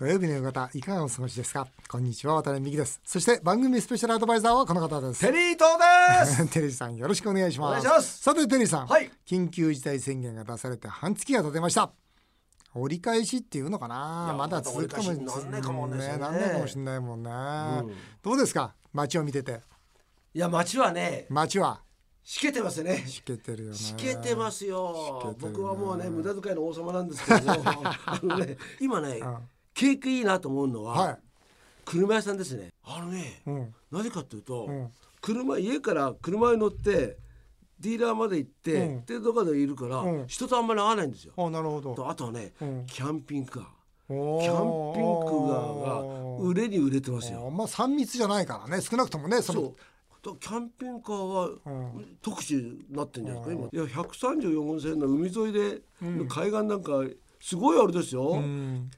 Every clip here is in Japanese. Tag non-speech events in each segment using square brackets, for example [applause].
土曜日の夕方いかがお過ごしですか？こんにちは渡辺美希です。そして番組スペシャルアドバイザーはこの方です。テリー東です。[laughs] テリーさんよろしくお願いします。さてテリーさん、はい。緊急事態宣言が出されて半月が経てました。折り返しっていうのかな？まだ続くかもしなんない。かもねなんないかもしれないもんね、ん。どうですか？街を見てて。いや街はね街は？しけてますね。しけてるよね。しけてますよ。僕はもうね無駄遣いの王様なんですけども。[laughs] あのね今ねん景気いいなと思うのは、はい。車屋さんですね。あのね、うん。なぜかというと、うん。車家から車に乗ってディーラーまで行って、うん。でどこかでいるから、うん。人とあんまり会わないんですよ。あなるほど。とあとはね、うん。キャンピングカー。キキャンピングカーが売れに売れてますよ。まあ3密じゃないからね少なくともねその。そう。とキャンピングカーはうん。特殊になってんじゃないですか、うん。今。いや134号線の海沿いで、海岸なんかすごいあれですよ、うん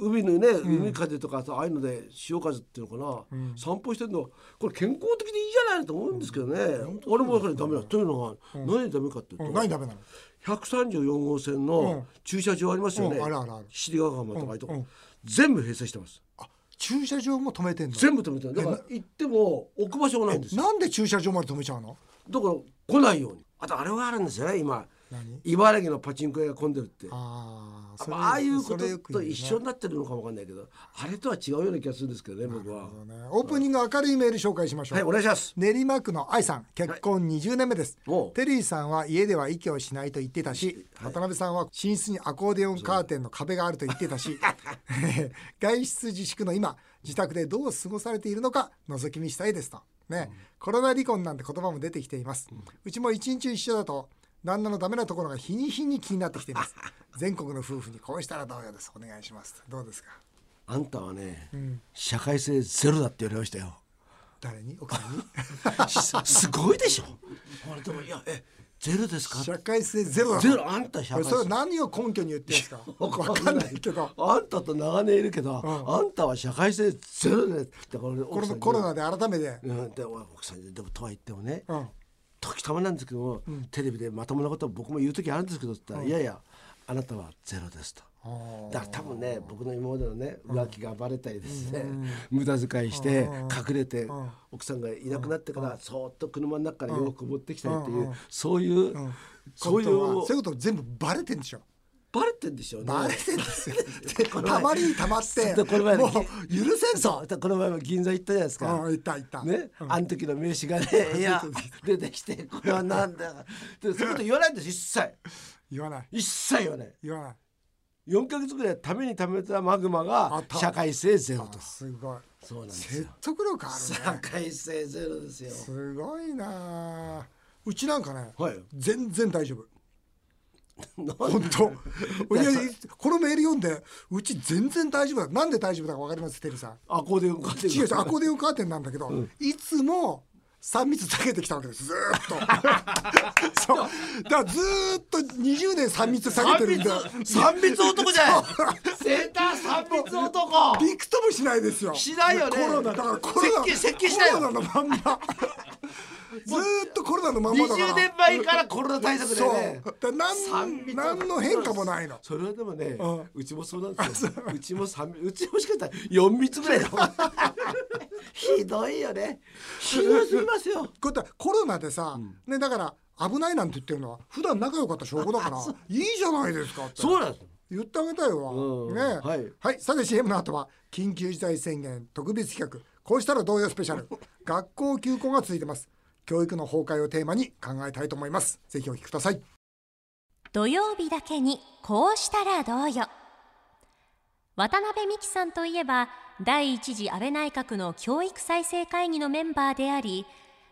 海のね、海風とかさああいうので潮風っていうのかな、うん。散歩してるのこれ健康的でいいじゃないのと思うんですけどね、俺もだからダメだ。というのは、何でダメかっていうと、うん。何ダメなの？134号線うんの駐車場ありますよね、七里川浜とかああいうとこ、うん。うん。全部閉鎖してます。あ駐車場も止めてんの？全部止めてるだから行っても置く場所がないんですよ。なんで駐車場まで止めちゃうの？だから来ないように。あとあれがあるんですよね今。何茨城のパチンコ屋が混んでるって。あああいうことと一緒になってるのかもわかんないけどあれとは違うような気がするんですけどね僕は。ねオープニング明るいメール紹介しましょう、はいお願いします。練馬区の愛さん結婚20年目です、おう。テリーさんは家では息をしないと言ってたし、渡辺さんは寝室にアコーディオンカーテンの壁があると言ってたし [laughs] 外出自粛の今自宅でどう過ごされているのか覗き見したいですと。ね、コロナ離婚なんて言葉も出てきています、うちも一日一緒だと旦那のダメなところが日に日に気になってきています。[laughs] 全国の夫婦にこうしたらどうよです。お願いします。どうですか？あんたはね、ん。社会性ゼロだって言われましたよ。誰に？奥さんに？[laughs] すすごいでしょ。俺でもいやえゼロですか？社会性ゼロだゼロあんた社会性。これそれ何を根拠に言ってんですか？わかんないけど。あんたと長年いるけど、あんたは社会性ゼロでってこれコロナコロナで改めて、うん、で奥さんにでもとは言ってもね、うん、時たまなんですけども、テレビでまともなことを僕も言う時あるんですけどって言ったら、いやいやあなたはゼロですと。だから多分ね僕の今までのね浮気がバレたりですね、無駄遣いして隠れて、奥さんがいなくなってからそーっと車の中から洋服持ってきたりっていう、そういう、そういうことは。そういうこと全部バレてんでしょバレてんでしょうね。バレてんですよ [laughs] たまりにたまってでこの前もう許せんそうとこの前も銀座行ったじゃないですか。うんいたいたね、あの時の名刺がね、[laughs] いや、出てきて、これはなんだよ。で、そういうこと言わないんです、一切。言わない一切言わない。言わない4ヶ月ぐらいためにためたマグマあが社会性ゼロとあ。すごいそうなんです説よ。得力ある社ね会性ゼロですよ。すごいなあうちなんかね、はい全然大丈夫本当。いやこのメール読んでうち全然大丈夫。だなんで大丈夫だか分かりますテリーさん。アコーディオン買って違う違うアコーディオンカーテンなんだけど、いつも3密避けてきたわけです。ずーっと。[laughs] そう。だからずーっと20年3密避けてるんで三密男じゃん。セーター三密男。びくともしないですよ。しないよね。コロナ。だからコロナ。コロナのまんまずーっとコロナのまんまだから。20年前からコロナ対策でそう。ね。だからなん三密何の変化もないの。それはでもね、ううちもそうなんですよ。う。ちも三うちもしかしたら四密ぐらいだ。[laughs] ひどいよね。ひどすぎますよ。こうやってコロナでさ、ね、だから危ないなんて言ってるのは普段仲良かった証拠だからいいじゃないですかって。そうなんですよ。言ってあげたいわ、うん。ね。はい。さて CM の後は緊急事態宣言特別企画。こうしたらどうよスペシャル。[laughs] 学校休校が続いてます教育の崩壊をテーマに考えたいと思います。ぜひお聞きください。土曜日だけにこうしたらどうよ。渡辺美樹さんといえば第一次安倍内閣の教育再生会議のメンバーであり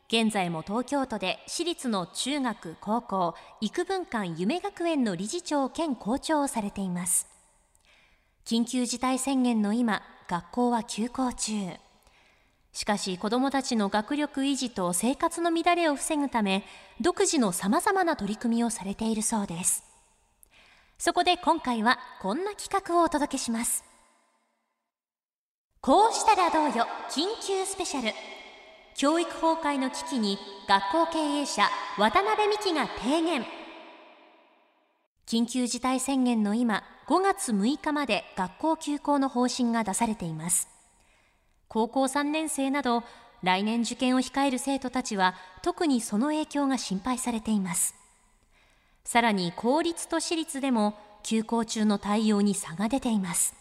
現在も東京都で私立の中学高校育文館夢学園の理事長兼校長をされています。緊急事態宣言の今学校は休校中。しかし子どもたちの学力維持と生活の乱れを防ぐため独自のさまざまな取り組みをされているそうです。そこで今回はこんな企画をお届けします。こうしたらどうよ緊急スペシャル。教育崩壊の危機に学校経営者渡辺美希が提言。緊急事態宣言の今5月6日まで学校休校の方針が出されています。高校3年生など来年受験を控える生徒たちは特にその影響が心配されています。さらに公立と私立でも休校中の対応に差が出ています。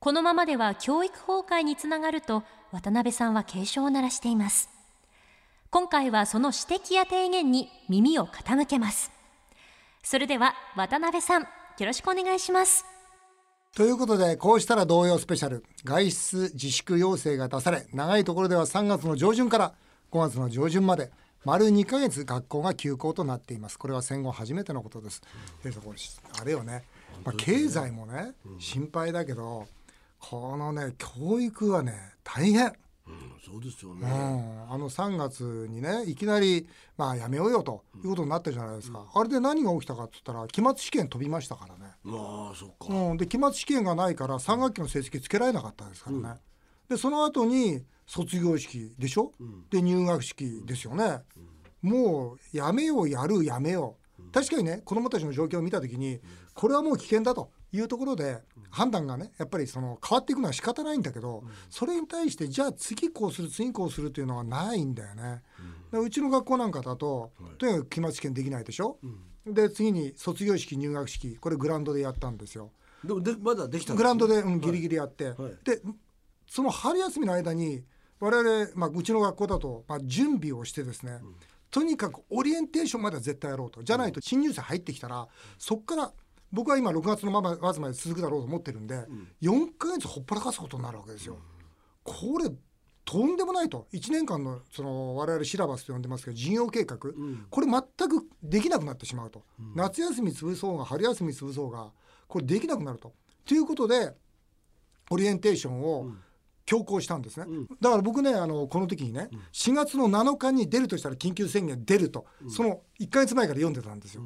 このままでは教育崩壊につながると渡辺さんは警鐘を鳴らしています。今回はその指摘や提言に耳を傾けます。それでは渡辺さんよろしくお願いします。ということでこうしたら同様スペシャル。外出自粛要請が出され長いところでは3月の上旬から5月の上旬まで丸2ヶ月学校が休校となっています。これは戦後初めてのことです、うん、あれよね、まあ、経済もね、心配だけどこのね教育はね大変うん、そうですよね、うん、あの3月にねいきなり、まあ、やめようよということになったじゃないですか、うん、あれで何が起きたかって言ったら期末試験飛びましたからね。あそっか、うん、で期末試験がないから3学期の成績つけられなかったですからね、うん、でその後に卒業式でしょ、うん、で入学式ですよね、もうやめようやるやめよう、確かにね子どもたちの状況を見た時にこれはもう危険だというところで判断がねやっぱりその変わっていくのは仕方ないんだけど、それに対してじゃあ次こうする次こうするっていうのはないんだよね。ううちの学校なんかだと、とにかく期末試験できないでしょ、で次に卒業式入学式これグラウンドでやったんですよ。でもでまだできたグラウンドで、うん、ギリギリやって、はい、でその春休みの間に我々、まあ、うちの学校だと、まあ、準備をしてですね、うん、とにかくオリエンテーションまでは絶対やろうと。じゃないと新入生入ってきたらそこから僕は今6月のまま末まで続くだろうと思ってるんで、うん、4か月ほっぽらかすことになるわけですよ。これとんでもないと。1年間のその我々シラバスと呼んでますけど事業計画、うん、これ全くできなくなってしまうと、うん、夏休み潰そうが春休み潰そうがこれできなくなると。ということでオリエンテーションを強行したんですね、うん、だから僕ねあのこの時にね、4月の7日に出るとしたら緊急宣言出ると、その1か月前から読んでたんですよ。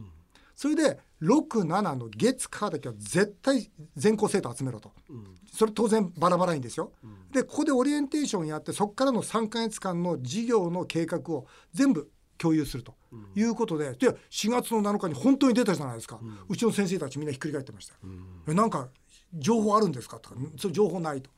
それで67の月火だけは絶対全校生徒集めろと、うん、それ当然バラバラにですよ、うん、でここでオリエンテーションやってそこからの3か月間の事業の計画を全部共有するということで、うん、で4月の7日に本当に出たじゃないですか、うちの先生たちみんなひっくり返ってました、うん、なんか情報あるんですか？とかそ情報ないと、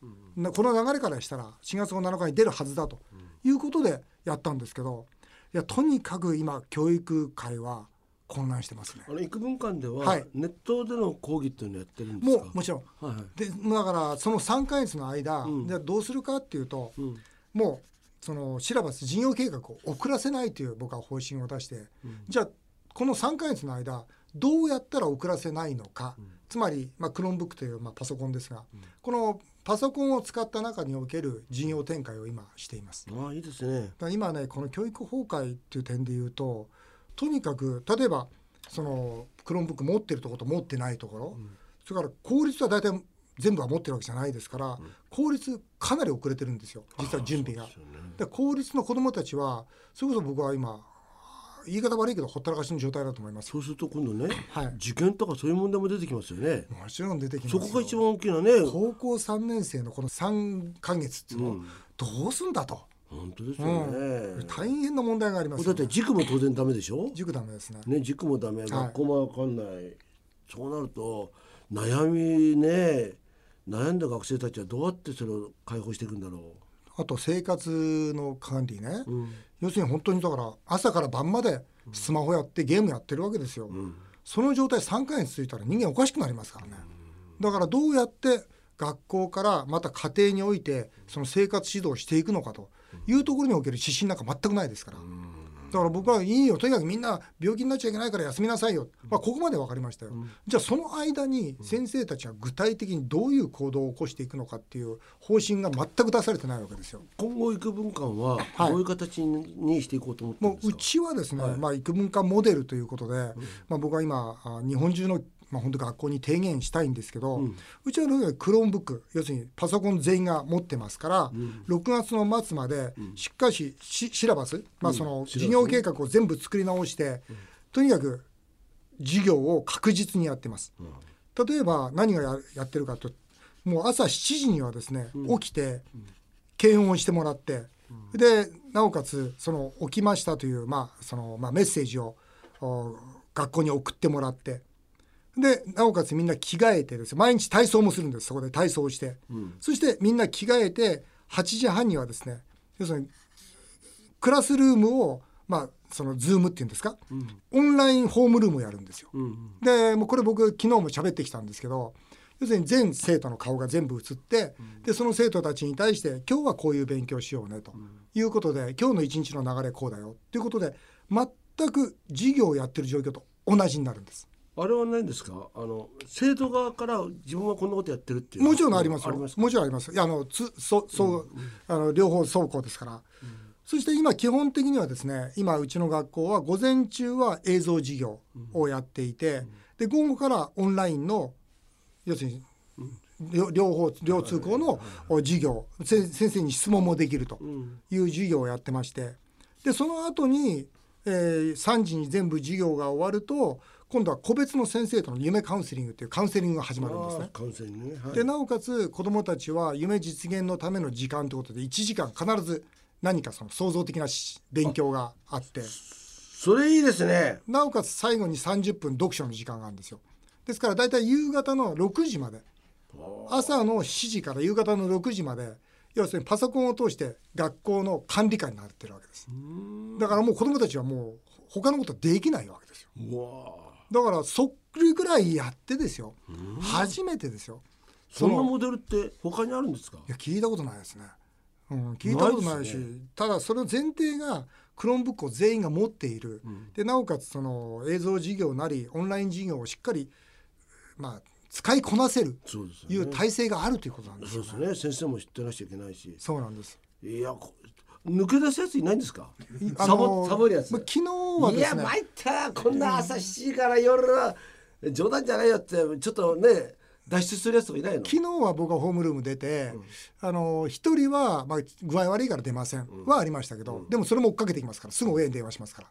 この流れからしたら4月の7日に出るはずだということでやったんですけどいやとにかく今教育界は混乱してますね。あの育文館では、ネットでの講義っていうのやってるんですもうもちろん。はいはい、でだからその3か月の間、うん、じゃどうするかっていうと、うん、もうそのシラバス事業計画を遅らせないという僕は方針を出して、うん、じゃあこの3か月の間どうやったら遅らせないのか、つまり、まあ、クローンブックという、まあ、パソコンですが、このパソコンを使った中における事業展開を今しています。あいいですね。今ねこの教育崩壊っていう点で言うととにかく例えばその Chromebook 持ってるところと持ってないところ、うん、それから公立は大体全部は持ってるわけじゃないですから、うん、公立かなり遅れてるんですよ実は準備が。で、ね、公立の子どもたちはそれこそ僕は今言い方悪いけどほったらかしの状態だと思います。そうすると今度ね、はい、受験とかそういう問題も出てきますよね。もちろん出てきますそこが一番大きなね。高校3年生のこの3か月っていうのをどうすんだと、本当ですよね、うん、大変な問題があります、ね、だって塾も当然ダメでしょ？塾ダメですね。ね塾もダメ。学校もわかんない、はい、そうなると悩みね悩んだ学生たちはどうやってそれを解放していくんだろう？あと生活の管理ね、うん、要するに本当にだから朝から晩までスマホやってゲームやってるわけですよ、うん、その状態3回に続いたら人間おかしくなりますからね、だからどうやって学校からまた家庭においてその生活指導していくのかというところにおける指針なんか全くないですから。だから僕はいいよ。とにかくみんな病気になっちゃいけないから休みなさいよ、まあ、ここまで分かりましたよ、うん、じゃあその間に先生たちは具体的にどういう行動を起こしていくのかっていう方針が全く出されてないわけですよ。今後育文館はどういう形にしていこうと思ってもううちはですね、はい、まあ、育文館モデルということで、うん、まあ、僕は今日本中のまあ、本当学校に提言したいんですけど、うん、うちのクローンブック要するにパソコン全員が持ってますから、うん、6月の末までしっかりシラバス、まあ、その事業計画を全部作り直して、とにかく授業を確実にやってます。例えば何がややってるかともう朝7時にはですね、起きて検温してもらって、でなおかつその起きましたという、まあそのまあ、メッセージを学校に送ってもらってでなおかつみんな着替えてですよ。毎日体操もするんです。そこで体操をして、そしてみんな着替えて8時半にはですね要するにクラスルームをまあそのズームっていうんですか、オンラインホームルームをやるんですよ。でもうこれ僕昨日も喋ってきたんですけど要するに全生徒の顔が全部映って、でその生徒たちに対して今日はこういう勉強しようねと。いうことで、今日の一日の流れこうだよ。ということで全く授業をやってる状況と同じになるんです。あれは何ですか？あの生徒側から自分はこんなことやってるっていう。もちろんありますよ。もちろんあります。いやあのつそそう、あの両方走行ですから。そして今基本的にはですね、今うちの学校は午前中は映像授業をやっていて、で午後からオンラインの要するに。両両方両通行の授業せ先生に質問もできるという授業をやってまして。でその後に、えー3時に全部授業が終わると今度は個別の先生との夢カウンセリングというカウンセリングが始まるんですね。カウンセリングね、はい、でなおかつ子どもたちは夢実現のための時間ということで1時間必ず何かその創造的なし勉強があって。それいいですね。なおかつ最後に30分読書の時間があるんですよ。ですからだいたい夕方の6時まで。朝の7時から夕方の6時まで要するにパソコンを通して学校の管理下になってるわけです。だからもう子どもたちはもう他のことできないわけですよ。うわだからそっくりぐらいやってですよ。初めてですよ。そんなモデルって他にあるんですか？いや聞いたことないですね。うん、聞いたことないしないですただそれの前提がクローンブックを全員が持っている、でなおかつその映像授業なりオンライン授業をしっかり、まあ、使いこなせる。いう体制があるということなんですそうよですね。先生も知ってなきゃいけないし。そうなんです。いやこ抜け出すやついないんですか？あサボのサボるやつ。まあ昨日はいや参ったこんな朝7時から夜は冗談じゃないよってちょっとね脱出するやつとかいないの？昨日は僕はホームルーム出て、あの一人は、まあ、具合悪いから出ません、はありましたけど、でもそれも追っかけてきますからすぐ親に電話しますから、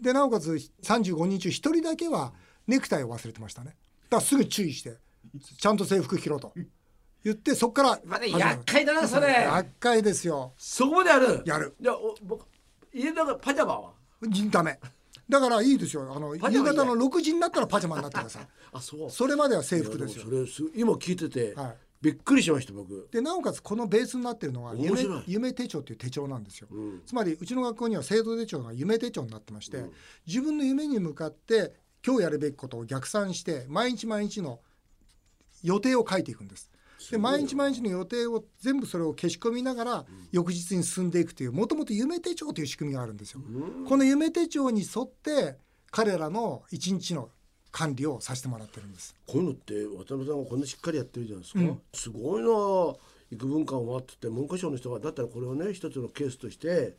でなおかつ35人中1人だけはネクタイを忘れてましたね。だからすぐ注意してちゃんと制服着ろと言ってそこからまだ厄介だなそれ。厄介ですよ。そこまでやる？やる。いやお僕家の中パジャマは？ダメ。だからいいですよ。あの夕方の6時になったらパジャマになってください。[laughs] あそう。それまでは制服ですよ。今聞いてて、はい。びっくりしました僕。でなおかつこのベースになってるのは夢夢手帳という手帳なんですよ、ん。つまりうちの学校には生徒手帳が夢手帳になってまして、自分の夢に向かって今日やるべきことを逆算して毎日毎日の予定を書いていくんです。で毎日毎日の予定を全部それを消し込みながら翌日に進んでいくというもともと夢手帳という仕組みがあるんですよ。この夢手帳に沿って彼らの一日の管理をさせてもらってるんです。こういうのって渡辺さんがこんなしっかりやってるじゃないですか、すごいな幾分間はってて文科省の人がだったらこれをね一つのケースとして例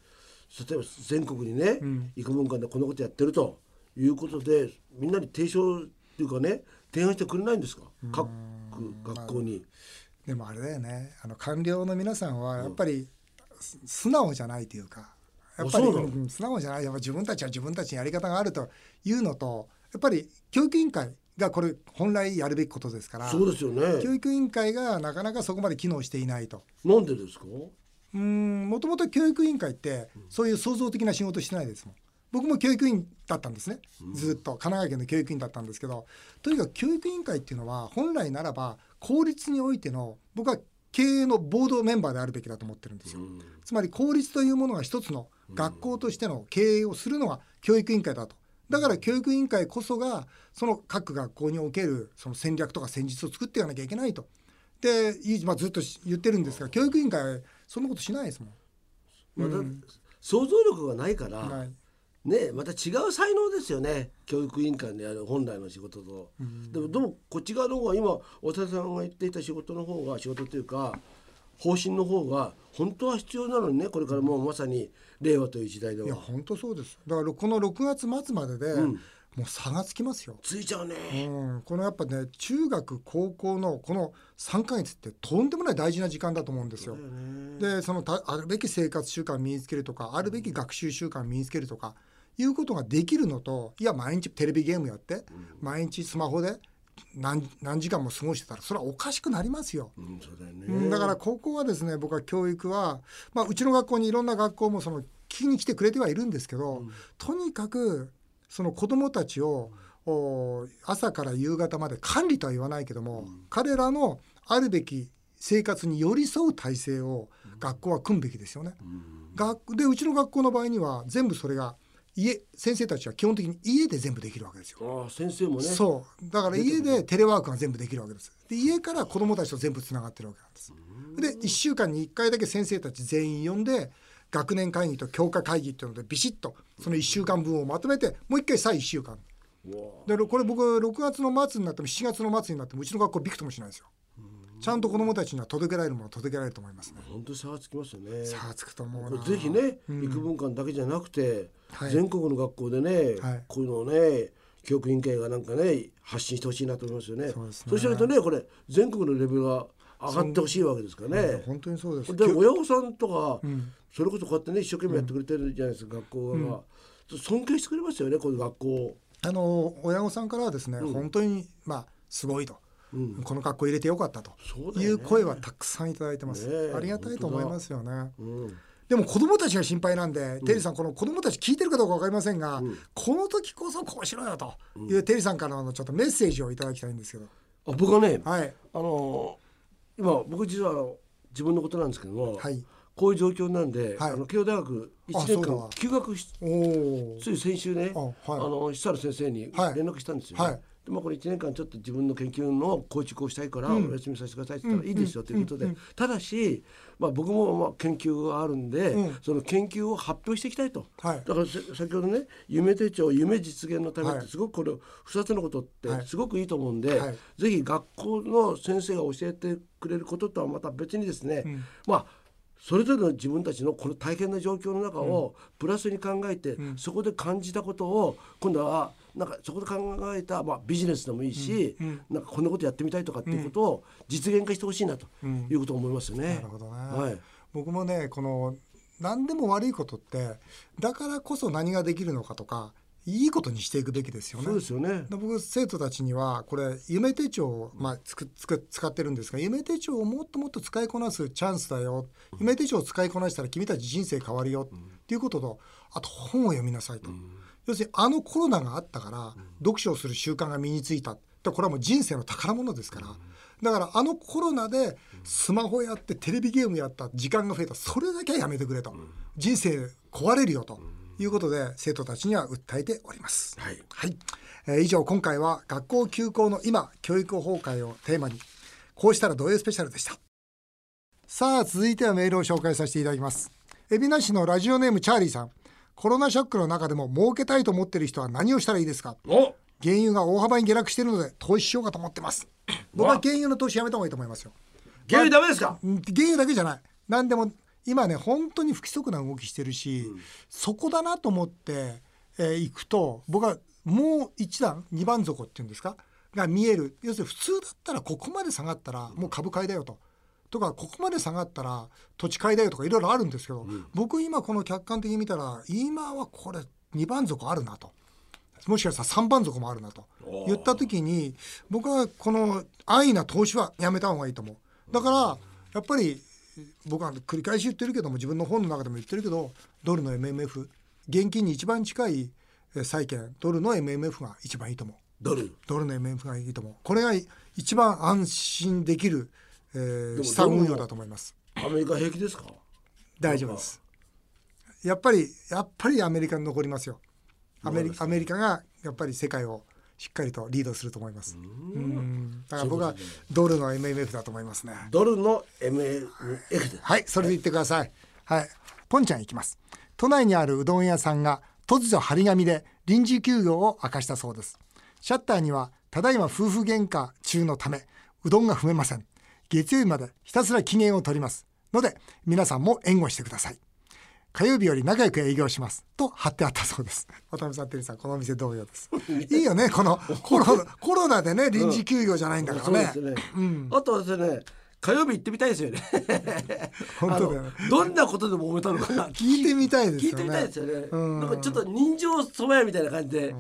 えば全国にね、幾分間でこのことやってるということでみんなに提唱っていうかね提案してくれないんですか？各学校に。でもあれだよね。あの官僚の皆さんはやっぱりす素直じゃないというかやっぱり素直じゃない。やっぱ自分たちは自分たちにやり方があるというのとやっぱり教育委員会がこれ本来やるべきことですからそうですよね。教育委員会がなかなかそこまで機能していないと。なんでですか？うんもともと教育委員会ってそういう創造的な仕事してないですもん。僕も教育委員だったんですね。ずっと。神奈川県の教育委員だったんですけど。とにかく教育委員会っていうのは本来ならば公立においての僕は経営のボードメンバーであるべきだと思ってるんですよ。つまり公立というものが一つの学校としての経営をするのが教育委員会だと。だから教育委員会こそがその各学校におけるその戦略とか戦術を作っていかなきゃいけないと。で、まあ、ずっと言ってるんですが教育委員会はそんなことしないですもん。また想像力がないから、はいねまた違う才能ですよね。教育委員会でやる本来の仕事と、でもでもこっち側の方が今渡辺さんが言っていた仕事の方が仕事というか方針の方が本当は必要なのにねこれからもうまさに令和という時代でいやは本当そうです。だからこの6月末までで、もう差がつきますよ。ついちゃうね、うん、このやっぱね中学高校のこの3ヶ月ってとんでもない大事な時間だと思うんですよ。でそのたあるべき生活習慣を身につけるとかあるべき学習習慣を身につけるとかいうことができるのといや毎日テレビゲームやって、毎日スマホで何何時間も過ごしてたらそれはおかしくなりますよ。うん、だよね、うんだからここはですね僕は教育は、まあ、うちの学校にいろんな学校もその聞きに来てくれてはいるんですけど、とにかくその子どもたちをお朝から夕方まで管理とは言わないけども、彼らのあるべき生活に寄り添う体制を学校は組むべきですよね。学でうちの学校の場合には全部それが家先生たちは基本的に家で全部できるわけですよ。ああ先生もねそうだから家でテレワークが全部できるわけです。で家から子どもたちと全部つながってるわけなんです。で1週間に1回だけ先生たち全員呼んで学年会議と教科会議っていうのでビシッとその1週間分をまとめてもう一回再1週間。でこれ僕6月の末になっても7月の末になってもうちの学校びくともしないですよ。ちゃんと子どもたちには届けられるものは届けられると思いますね。本当に差がつきますよね差がつくと思うな。ぜひね、育文館だけじゃなくて、はい。全国の学校でね、はい。こういうのをね教育委員会がなんかね発信してほしいなと思いますよね。そうですね。しないとねこれ全国のレベルが上がってほしいわけですからね。本当にそうです。で親御さんとか、それこそこうやってね一生懸命やってくれてるじゃないですか、学校が、尊敬してくれますよねこういう学校を。あの親御さんからはですね、本当にまあすごいと、この学校入れてよかったと。いう声はたくさんいただいてます、ねえありがたいと思いますよね。うんでも子供たちが心配なんで、テリーさんこの子供たち聞いてるかどうかわかりませんが、この時こそこうしろよというテリーさんからのちょっとメッセージをいただきたいんですけど、あ僕はね、はい。あの今僕実は自分のことなんですけども、はい。こういう状況なんで、はい。あの慶応大学1年間休学しつい先週ねあはい。あの久原先生にはい。連絡したんですよ、ねはいでまあ、これ1年間ちょっと自分の研究の構築をしたいからお休みさせてくださいって言ったらいいですよということで、ただし、まあ、僕もまあ研究があるんで、うん。その研究を発表していきたいと。はい。だからせ先ほどね夢手帳夢実現のためっはい。てすごくこれ2つのことってはい。すごくいいと思うんで、はい。ぜひ学校の先生が教えてくれることとはまた別にですね、まあそれぞれの自分たちのこの大変な状況の中をプラスに考えて、そこで感じたことを今度はなんかそこで考えた、まあ、ビジネスでもいいし、なんかこんなことやってみたいとかっていうことを実現化してほしいなということを思いますよね。なるほどね、はい。僕もねこの何でも悪いことってだからこそ何ができるのかとかいいことにしていくべきですよね。そうですよね。で僕生徒たちにはこれ夢手帳を、まあ、つくつく使ってるんですが夢手帳をもっともっと使いこなすチャンスだよ。夢手帳を使いこなしたら君たち人生変わるよ。っていうこととあと本を読みなさいと、要するにあのコロナがあったから読書をする習慣が身についた。でこれはもう人生の宝物ですから。だからあのコロナでスマホやってテレビゲームやった時間が増えた。それだけはやめてくれと。人生壊れるよということで生徒たちには訴えております。はい。はい、えー以上今回は学校休校の今教育崩壊をテーマにこうしたらどういうスペシャルでした？さあ続いてはメールを紹介させていただきます。海老名市のラジオネームチャーリーさん。コロナショックの中でも儲けたいと思っている人は何をしたらいいですか？お！原油が大幅に下落しているので投資しようかと思ってます。僕は原油の投資やめた方がいいと思いますよ。原油ダメですか、うん原油だけじゃない。何でも今ね本当に不規則な動きしてるし、そこだなと思って、えー行くと僕はもう一段二番底っていうんですかが見える。要するに普通だったらここまで下がったらもう株買いだよと。とかここまで下がったら土地買いだよとかいろいろあるんですけど、僕今この客観的に見たら今はこれ2番底あるなと。もしかしたら3番底もあるなと。言った時に僕はこの安易な投資はやめた方がいいと思う。だからやっぱり僕は繰り返し言ってるけども自分の本の中でも言ってるけどドルの MMF 現金に一番近いえー債券ドルの MMF が一番いいと思う。ドル？ドルの MMF がいいと思う。これが一番安心できる、えーも資産運用だと思います。アメリカ平気ですか？大丈夫です。やっぱりやっぱりアメリカに残りますよ。アメリアメリカがやっぱり世界をしっかりとリードすると思います。うんだから僕はドルの MMF だと思いますね。ドルの MF ですはいそれで言ってください。はい。ポンちゃんいきます。都内にあるうどん屋さんが突如張り紙で臨時休業を明かしたそうです。シャッターにはただいま夫婦喧嘩中のためうどんが踏めません。月曜日までひたすら機嫌を取ります。ので皆さんも援護してください火曜日より仲良く営業します。と貼ってあったそうです。[laughs] 渡辺さんテリーさんこのお店同様です。[laughs] いいよねこのコロ [laughs] コロナでね臨時休業じゃないんだからね、そうですね、あとはですね火曜日行ってみたいですよね。本当だよ。ねどんなことでも揉めたのかな聞いてみたいですよね。聞いてみたいですよね、うん。なんかちょっと人情そば屋みたいな感じで、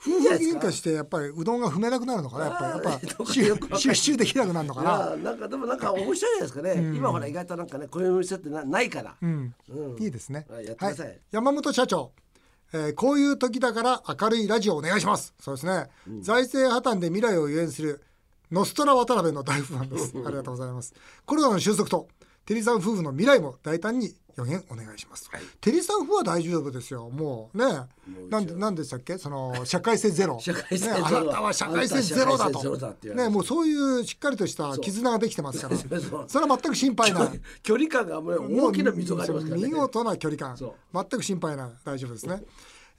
夫婦喧嘩してやっぱりうどんが踏めなくなるのかなやっぱり。やっぱ収集できなくなるのかいなやなんかでもなんか面白いじゃないですかね、今ほら意外となんかねこういうお店ってなないから、うん。うん。いいですね。はいやってください。山本社長。えーこういう時だから明るいラジオお願いします。そうですね、財政破綻で未来を予言するノストラ渡辺の大ファンです。[laughs] ありがとうございます。コロナの収束とテリーさん夫婦の未来も大胆に予言お願いします、テリーさん夫婦は大丈夫ですよ。もうね。なんでなんでしたっけ？その社会性ゼロ。[laughs] 社会性ね、あなたは社会性ゼロだと。ねもうそういうしっかりとした絆ができてますから。[laughs] それは全く心配ない。距離感がもう大きな溝がありますからね。見事な距離感。全く心配ない。大丈夫ですね、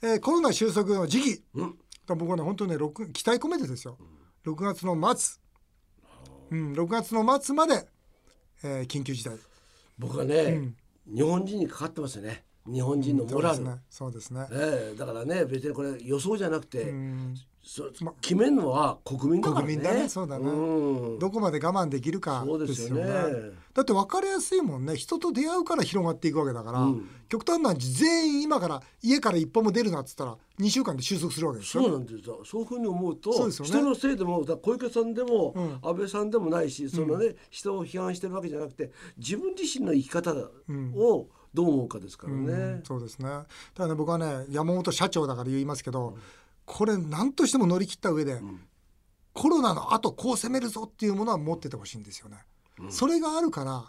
えーコロナ収束の時期、僕はね本当にね6期待込めてですよ、6月の末、うん、6月の末まで、えー緊急事態。僕はね、日本人にかかってますよね。日本人のモラル、そうですね。そうですね。ええだからね別にこれ予想じゃなくて、んそ決めるのは国民だからね。国民だねそうだねうん。どこまで我慢できるかそうでですすよよね。ねだって分かりやすいもんね。人と出会うから広がっていくわけだから、極端な話全員今から家から一歩も出るなっつったら2週間で収束するわけですよそうなんですよ。そういうふうに思うとそうですよね。人のせいでも小池さんでも、安倍さんでもないしそのね、人を批判してるわけじゃなくて自分自身の生き方をどう思うかですからね。そうですね。ただね僕はね山本社長だから言いますけど、これ何としても乗り切った上で、コロナの後こう攻めるぞっていうものは持っててほしいんですよね、それがあるから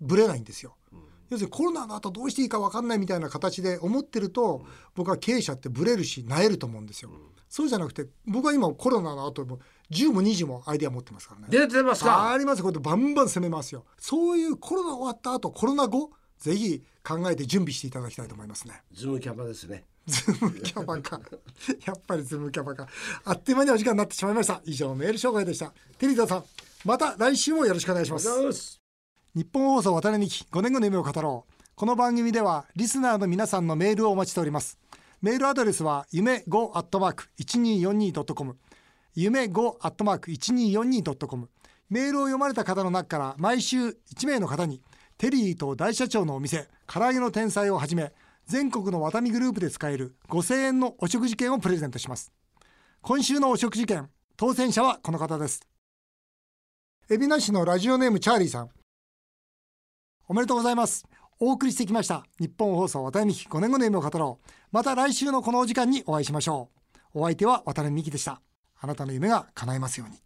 ぶれないんですよ、要するにコロナの後どうしていいか分かんないみたいな形で思ってると、僕は経営者ってブレるし萎えると思うんですよ、そうじゃなくて僕は今コロナの後も10も20もアイデア持ってますからね。出てますか？ありますこれバンバン攻めますよ。そういうコロナ終わった後コロナ後ぜひ考えて準備していただきたいと思いますね。ズームキャバですね。ズームキャバか。やっぱりズームキャバか。あっという間にお時間になってしまいました。以上メール紹介でした。テリーザさんまた来週もよろしくお願いします。ます。日本放送渡辺美希5年後の夢を語ろう。この番組ではリスナーの皆さんのメールをお待ちしております。メールアドレスは夢 5-1242.com 夢 5-1242.com メールを読まれた方の中から毎週1名の方にテリーと大社長のお店唐揚げの天才をはじめ全国のワタミグループで使える5000円のお食事券をプレゼントします今週のお食事券当選者はこの方です海老名市のラジオネームチャーリーさんおめでとうございます。お送りしてきました。日本放送渡辺美希5年後の夢を語ろう。また来週のこのお時間にお会いしましょう。お相手は渡辺美希でした。あなたの夢が叶いますように。